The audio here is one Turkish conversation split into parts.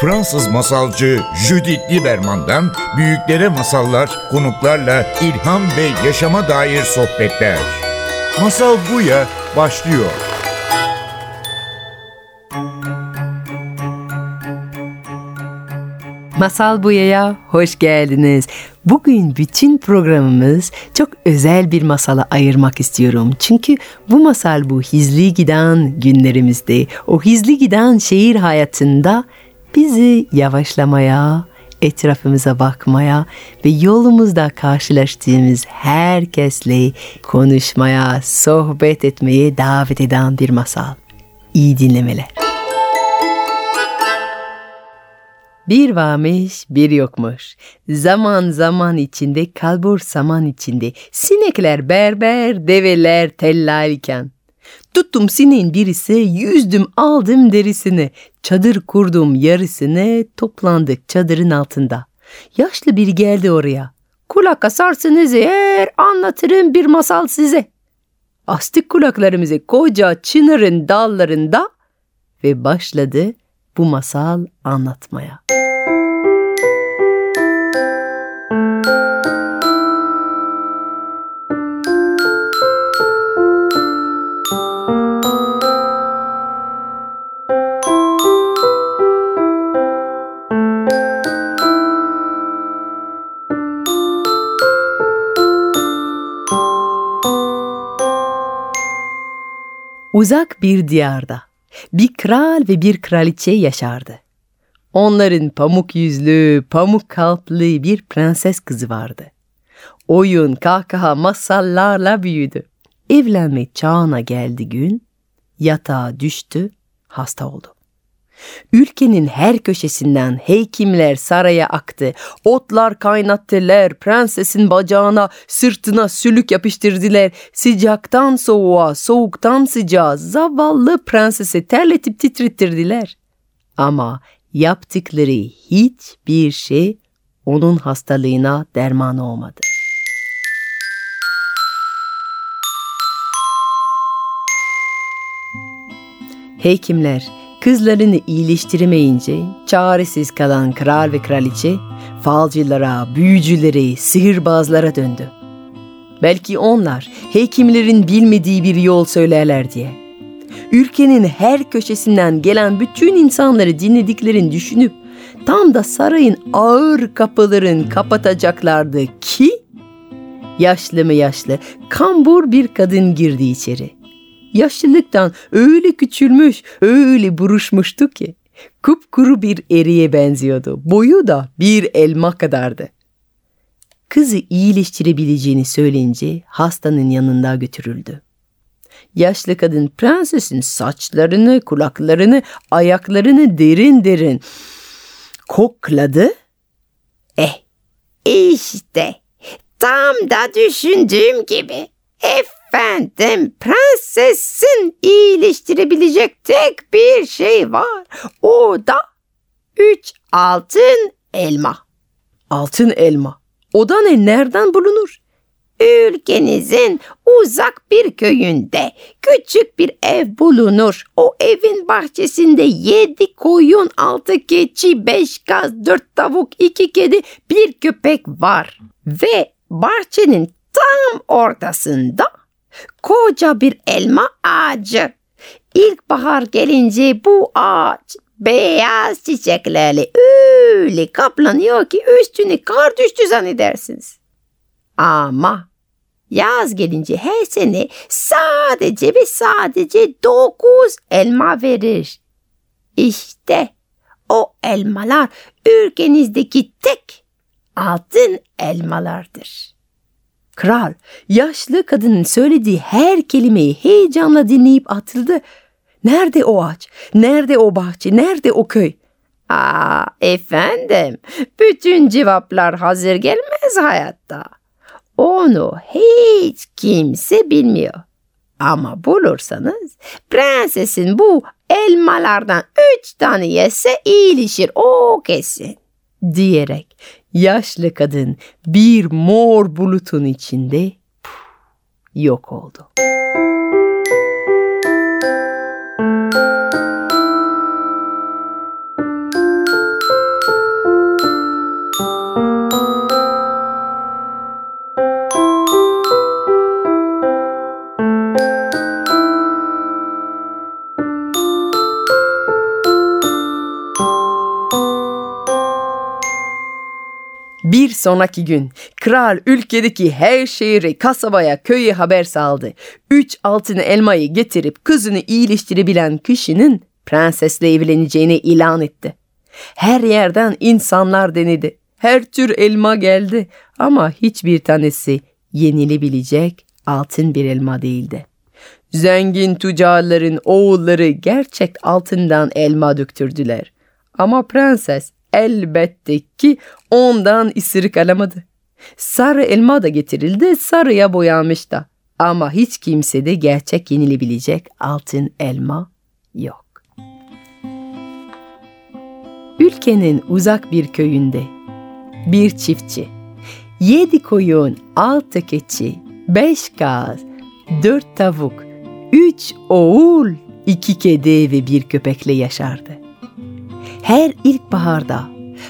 Fransız masalcı Judith Lieberman'dan büyüklere masallar, konuklarla ilham ve yaşama dair sohbetler. Masal Buya başlıyor. Masal Buya'ya hoş geldiniz. Bugün bütün programımız çok özel bir masala ayırmak istiyorum. Çünkü bu masal bu hizli giden günlerimizde, o hizli giden şehir hayatında bizi yavaşlamaya, etrafımıza bakmaya ve yolumuzda karşılaştığımız herkesle konuşmaya, sohbet etmeye davet eden bir masal. İyi dinlemeler. Bir varmış bir yokmuş. Zaman zaman içinde kalbur saman içinde. Sinekler berber, develer tellalken. Tuttum sineğin birisi, yüzdüm aldım derisini. Çadır kurdum yarısını, toplandık çadırın altında. Yaşlı biri geldi oraya. Kulak asarsınız eğer anlatırım bir masal size. Astık kulaklarımızı koca çınarın dallarında ve başladı bu masal anlatmaya. Uzak bir diyarda bir kral ve bir kraliçe yaşardı. Onların pamuk yüzlü, pamuk kalpli bir prenses kızı vardı. Oyun, kahkaha, masallarla büyüdü. Evlenme çağına geldi gün, yatağa düştü, hasta oldu. Ülkenin her köşesinden hekimler saraya aktı. Otlar kaynattılar, prensesin bacağına, sırtına sülük yapıştırdılar. Sıcaktan soğuğa, soğuktan sıcağa zavallı prensesi terletip titrettirdiler. Ama yaptıkları hiçbir şey onun hastalığına derman olmadı. Hekimler Kızlarını iyileştiremeyince çaresiz kalan kral ve kraliçe falcılara, büyücülere, sihirbazlara döndü. Belki onlar hekimlerin bilmediği bir yol söylerler diye. Ülkenin her köşesinden gelen bütün insanları dinlediklerini düşünüp tam da sarayın ağır kapıların kapatacaklardı ki yaşlı mı yaşlı kambur bir kadın girdi içeri. Yaşlılıktan öyle küçülmüş, öyle buruşmuştu ki. Kupkuru bir eriye benziyordu. Boyu da bir elma kadardı. Kızı iyileştirebileceğini söyleyince hastanın yanında götürüldü. Yaşlı kadın prensesin saçlarını, kulaklarını, ayaklarını derin derin kokladı. Eh, işte tam da düşündüğüm gibi. Ef Efendim prensesin iyileştirebilecek tek bir şey var. O da üç altın elma. Altın elma. O da ne? Nereden bulunur? Ülkenizin uzak bir köyünde küçük bir ev bulunur. O evin bahçesinde yedi koyun, altı keçi, beş kaz, dört tavuk, iki kedi, bir köpek var. Ve bahçenin tam ortasında koca bir elma ağacı. İlkbahar gelince bu ağaç beyaz çiçeklerle öyle kaplanıyor ki üstüne kar düştü zannedersiniz. Ama yaz gelince her sene sadece ve sadece dokuz elma verir. İşte o elmalar ülkenizdeki tek altın elmalardır. Kral yaşlı kadının söylediği her kelimeyi heyecanla dinleyip atıldı. Nerede o ağaç? Nerede o bahçe? Nerede o köy? Aa efendim, bütün cevaplar hazır gelmez hayatta. Onu hiç kimse bilmiyor. Ama bulursanız prensesin bu elmalardan üç tane yese iyileşir o kesin. Diyerek yaşlı kadın bir mor bulutun içinde yok oldu. Sonraki gün kral ülkedeki her şehri, kasabaya, köye haber saldı. Üç altın elmayı getirip kızını iyileştirebilen kişinin prensesle evleneceğini ilan etti. Her yerden insanlar denedi. Her tür elma geldi ama hiçbir tanesi yenilebilecek altın bir elma değildi. Zengin tüccarların oğulları gerçek altından elma döktürdüler. Ama prenses elbette ki ondan ısırık alamadı. Sarı elma da getirildi, sarıya boyanmış da. Ama hiç kimsede gerçek yenilebilecek altın elma yok. Ülkenin uzak bir köyünde bir çiftçi, yedi koyun, altı keçi, beş kaz, dört tavuk, üç oğul, iki kedi ve bir köpekle yaşardı. Her ilkbaharda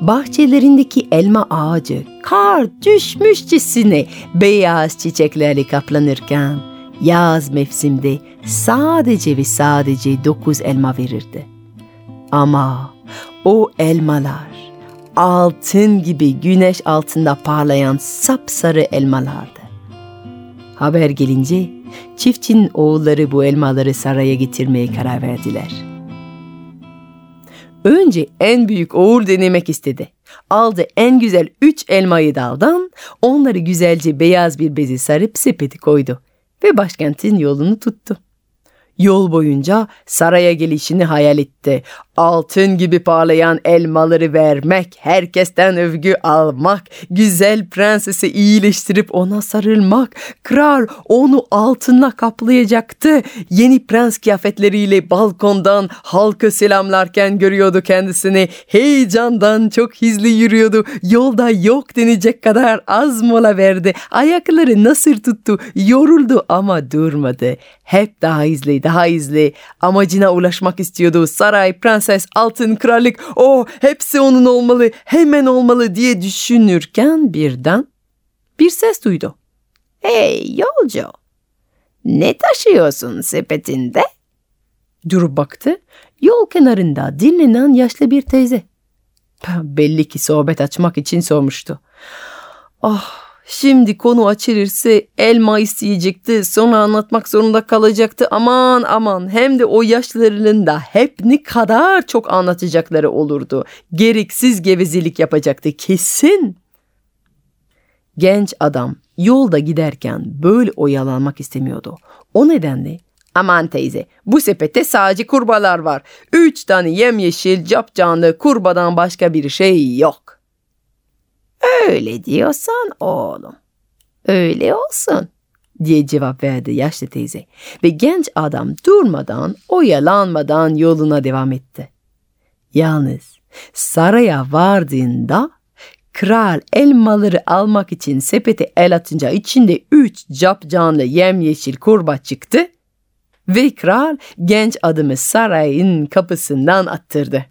bahçelerindeki elma ağacı kar düşmüşçesine beyaz çiçeklerle kaplanırken yaz mevsimde sadece ve sadece dokuz elma verirdi. Ama o elmalar altın gibi güneş altında parlayan sapsarı elmalardı. Haber gelince çiftçinin oğulları bu elmaları saraya getirmeye karar verdiler.'' Önce en büyük oğul denemek istedi. Aldı en güzel üç elmayı daldan, onları güzelce beyaz bir bezi sarıp sepeti koydu ve başkentin yolunu tuttu. Yol boyunca saraya gelişini hayal etti. Altın gibi parlayan elmaları vermek, herkesten övgü almak, güzel prensesi iyileştirip ona sarılmak, kral onu altınla kaplayacaktı. Yeni prens kıyafetleriyle balkondan halkı selamlarken görüyordu kendisini. Heyecandan çok hızlı yürüyordu. Yolda yok denecek kadar az mola verdi. Ayakları nasır tuttu, yoruldu ama durmadı. Hep daha hızlı, hızlı amacına ulaşmak istiyordu. Saray, prenses, altın, krallık, oh, hepsi onun olmalı, hemen olmalı diye düşünürken birden bir ses duydu. Hey yolcu, ne taşıyorsun sepetinde? Durup baktı, yol kenarında dinlenen yaşlı bir teyze. Belli ki sohbet açmak için sormuştu. Ah Şimdi konu açılırsa elma isteyecekti, sonra anlatmak zorunda kalacaktı. Aman aman hem de o yaşlarında hep ne kadar çok anlatacakları olurdu. Gereksiz gevezelik yapacaktı kesin. Genç adam yolda giderken böyle oyalanmak istemiyordu. O nedenle Aman teyze bu sepette sadece kurbalar var. Üç tane yemyeşil capcanlı kurbadan başka bir şey yok. Öyle diyorsan oğlum. Öyle olsun diye cevap verdi yaşlı teyze ve genç adam durmadan oyalanmadan yoluna devam etti. Yalnız saraya vardığında kral elmaları almak için sepete el atınca içinde üç cap canlı yemyeşil kurba çıktı ve kral genç adamı sarayın kapısından attırdı.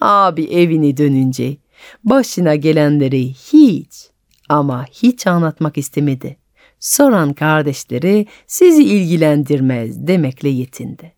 Abi evini dönünce Başına gelenleri hiç ama hiç anlatmak istemedi. Soran kardeşleri sizi ilgilendirmez demekle yetindi.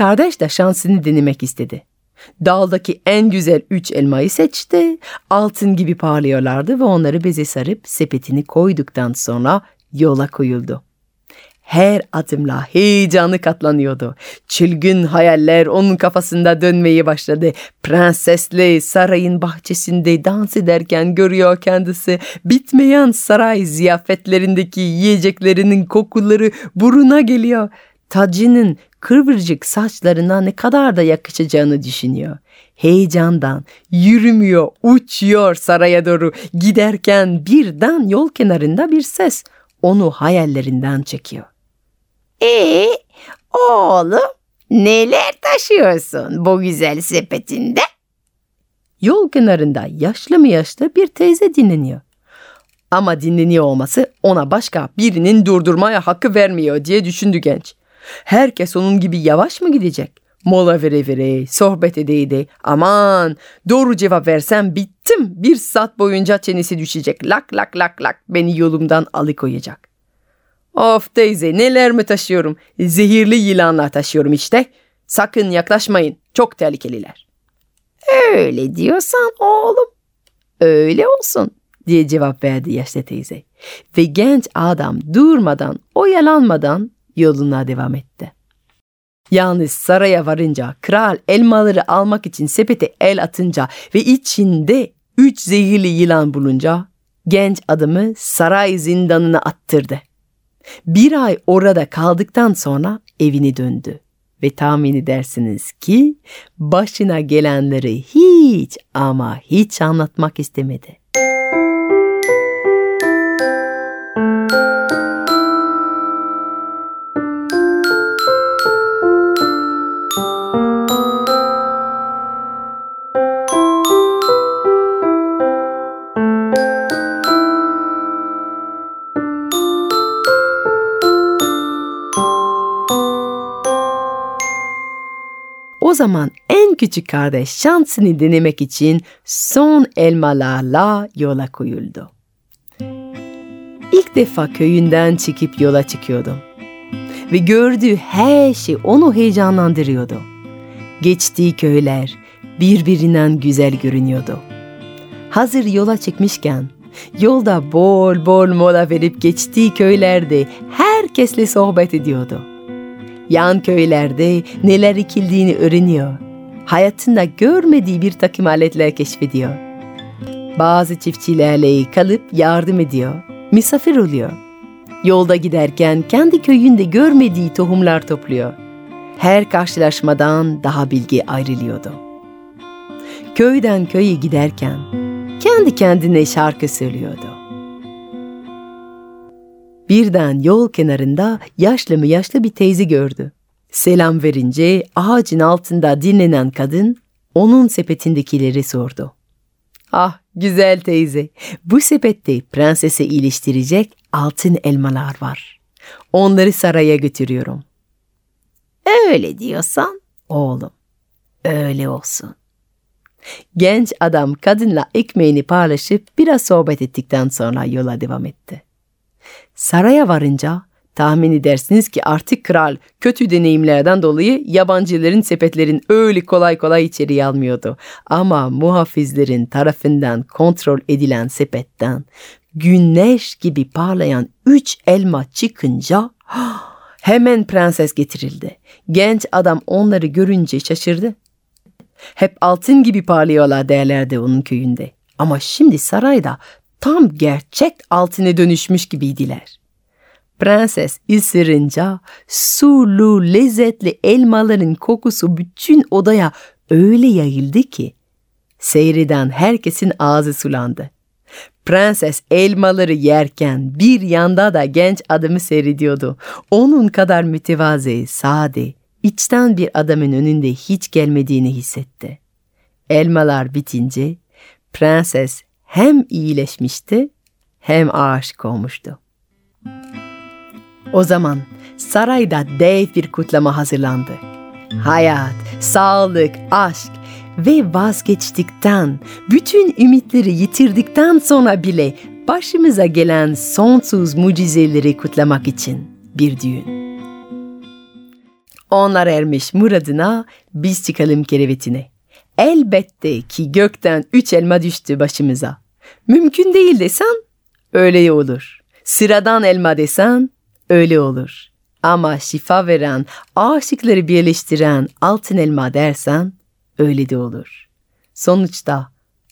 Kardeş de şansını denemek istedi. Daldaki en güzel üç elmayı seçti. Altın gibi parlıyorlardı ve onları beze sarıp sepetini koyduktan sonra yola koyuldu. Her adımla heyecanı katlanıyordu. Çılgın hayaller onun kafasında dönmeye başladı. Prensesle sarayın bahçesinde dans ederken görüyor kendisi. Bitmeyen saray ziyafetlerindeki yiyeceklerinin kokuları buruna geliyor. Tacının kıvırcık saçlarına ne kadar da yakışacağını düşünüyor. Heyecandan yürümüyor, uçuyor saraya doğru. Giderken birden yol kenarında bir ses onu hayallerinden çekiyor. Ee, oğlum neler taşıyorsun bu güzel sepetinde? Yol kenarında yaşlı mı yaşlı bir teyze dinleniyor. Ama dinleniyor olması ona başka birinin durdurmaya hakkı vermiyor diye düşündü genç. Herkes onun gibi yavaş mı gidecek? Mola vere vere, sohbet edeydi. Aman doğru cevap versem bittim. Bir saat boyunca çenesi düşecek. Lak lak lak lak beni yolumdan alıkoyacak. Of teyze neler mi taşıyorum? Zehirli yılanlar taşıyorum işte. Sakın yaklaşmayın. Çok tehlikeliler. Öyle diyorsan oğlum. Öyle olsun. diye cevap verdi yaşlı teyze. Ve genç adam durmadan, oyalanmadan yoluna devam etti. Yalnız saraya varınca kral elmaları almak için sepete el atınca ve içinde üç zehirli yılan bulunca genç adamı saray zindanına attırdı. Bir ay orada kaldıktan sonra evine döndü. Ve tahmin edersiniz ki başına gelenleri hiç ama hiç anlatmak istemedi. O zaman en küçük kardeş şansını denemek için son elmalarla yola koyuldu. İlk defa köyünden çıkıp yola çıkıyordu. Ve gördüğü her şey onu heyecanlandırıyordu. Geçtiği köyler birbirinden güzel görünüyordu. Hazır yola çıkmışken yolda bol bol mola verip geçtiği köylerde herkesle sohbet ediyordu yan köylerde neler ekildiğini öğreniyor. Hayatında görmediği bir takım aletler keşfediyor. Bazı çiftçilerle kalıp yardım ediyor. Misafir oluyor. Yolda giderken kendi köyünde görmediği tohumlar topluyor. Her karşılaşmadan daha bilgi ayrılıyordu. Köyden köye giderken kendi kendine şarkı söylüyordu. Birden yol kenarında yaşlı mı yaşlı bir teyze gördü. Selam verince ağacın altında dinlenen kadın onun sepetindekileri sordu. Ah güzel teyze, bu sepette prensese iyileştirecek altın elmalar var. Onları saraya götürüyorum. Öyle diyorsan Oğlum, öyle olsun. genç adam kadınla ekmeğini paylaşıp biraz sohbet ettikten sonra yola devam etti. Saraya varınca tahmin edersiniz ki artık kral kötü deneyimlerden dolayı yabancıların sepetlerin öyle kolay kolay içeriye almıyordu. Ama muhafizlerin tarafından kontrol edilen sepetten güneş gibi parlayan üç elma çıkınca hemen prenses getirildi. Genç adam onları görünce şaşırdı. Hep altın gibi parlıyorlar derlerdi onun köyünde. Ama şimdi sarayda tam gerçek altına dönüşmüş gibiydiler. Prenses ısırınca sulu lezzetli elmaların kokusu bütün odaya öyle yayıldı ki seyreden herkesin ağzı sulandı. Prenses elmaları yerken bir yanda da genç adamı seyrediyordu. Onun kadar mütevazi, sade, içten bir adamın önünde hiç gelmediğini hissetti. Elmalar bitince prenses hem iyileşmişti hem aşık olmuştu. O zaman sarayda dev bir kutlama hazırlandı. Hayat, sağlık, aşk ve vazgeçtikten, bütün ümitleri yitirdikten sonra bile başımıza gelen sonsuz mucizeleri kutlamak için bir düğün. Onlar ermiş muradına, biz çıkalım kerevetine. Elbette ki gökten üç elma düştü başımıza. Mümkün değil desen, öyle olur. Sıradan elma desen, öyle olur. Ama şifa veren, aşıkları birleştiren altın elma dersen, öyle de olur. Sonuçta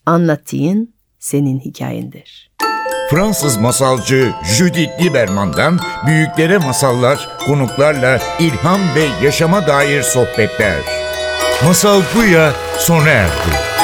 anlattığın senin hikayendir. Fransız masalcı Judith Lieberman'dan büyüklere masallar, konuklarla ilham ve yaşama dair sohbetler. Masal Buya sona erdi.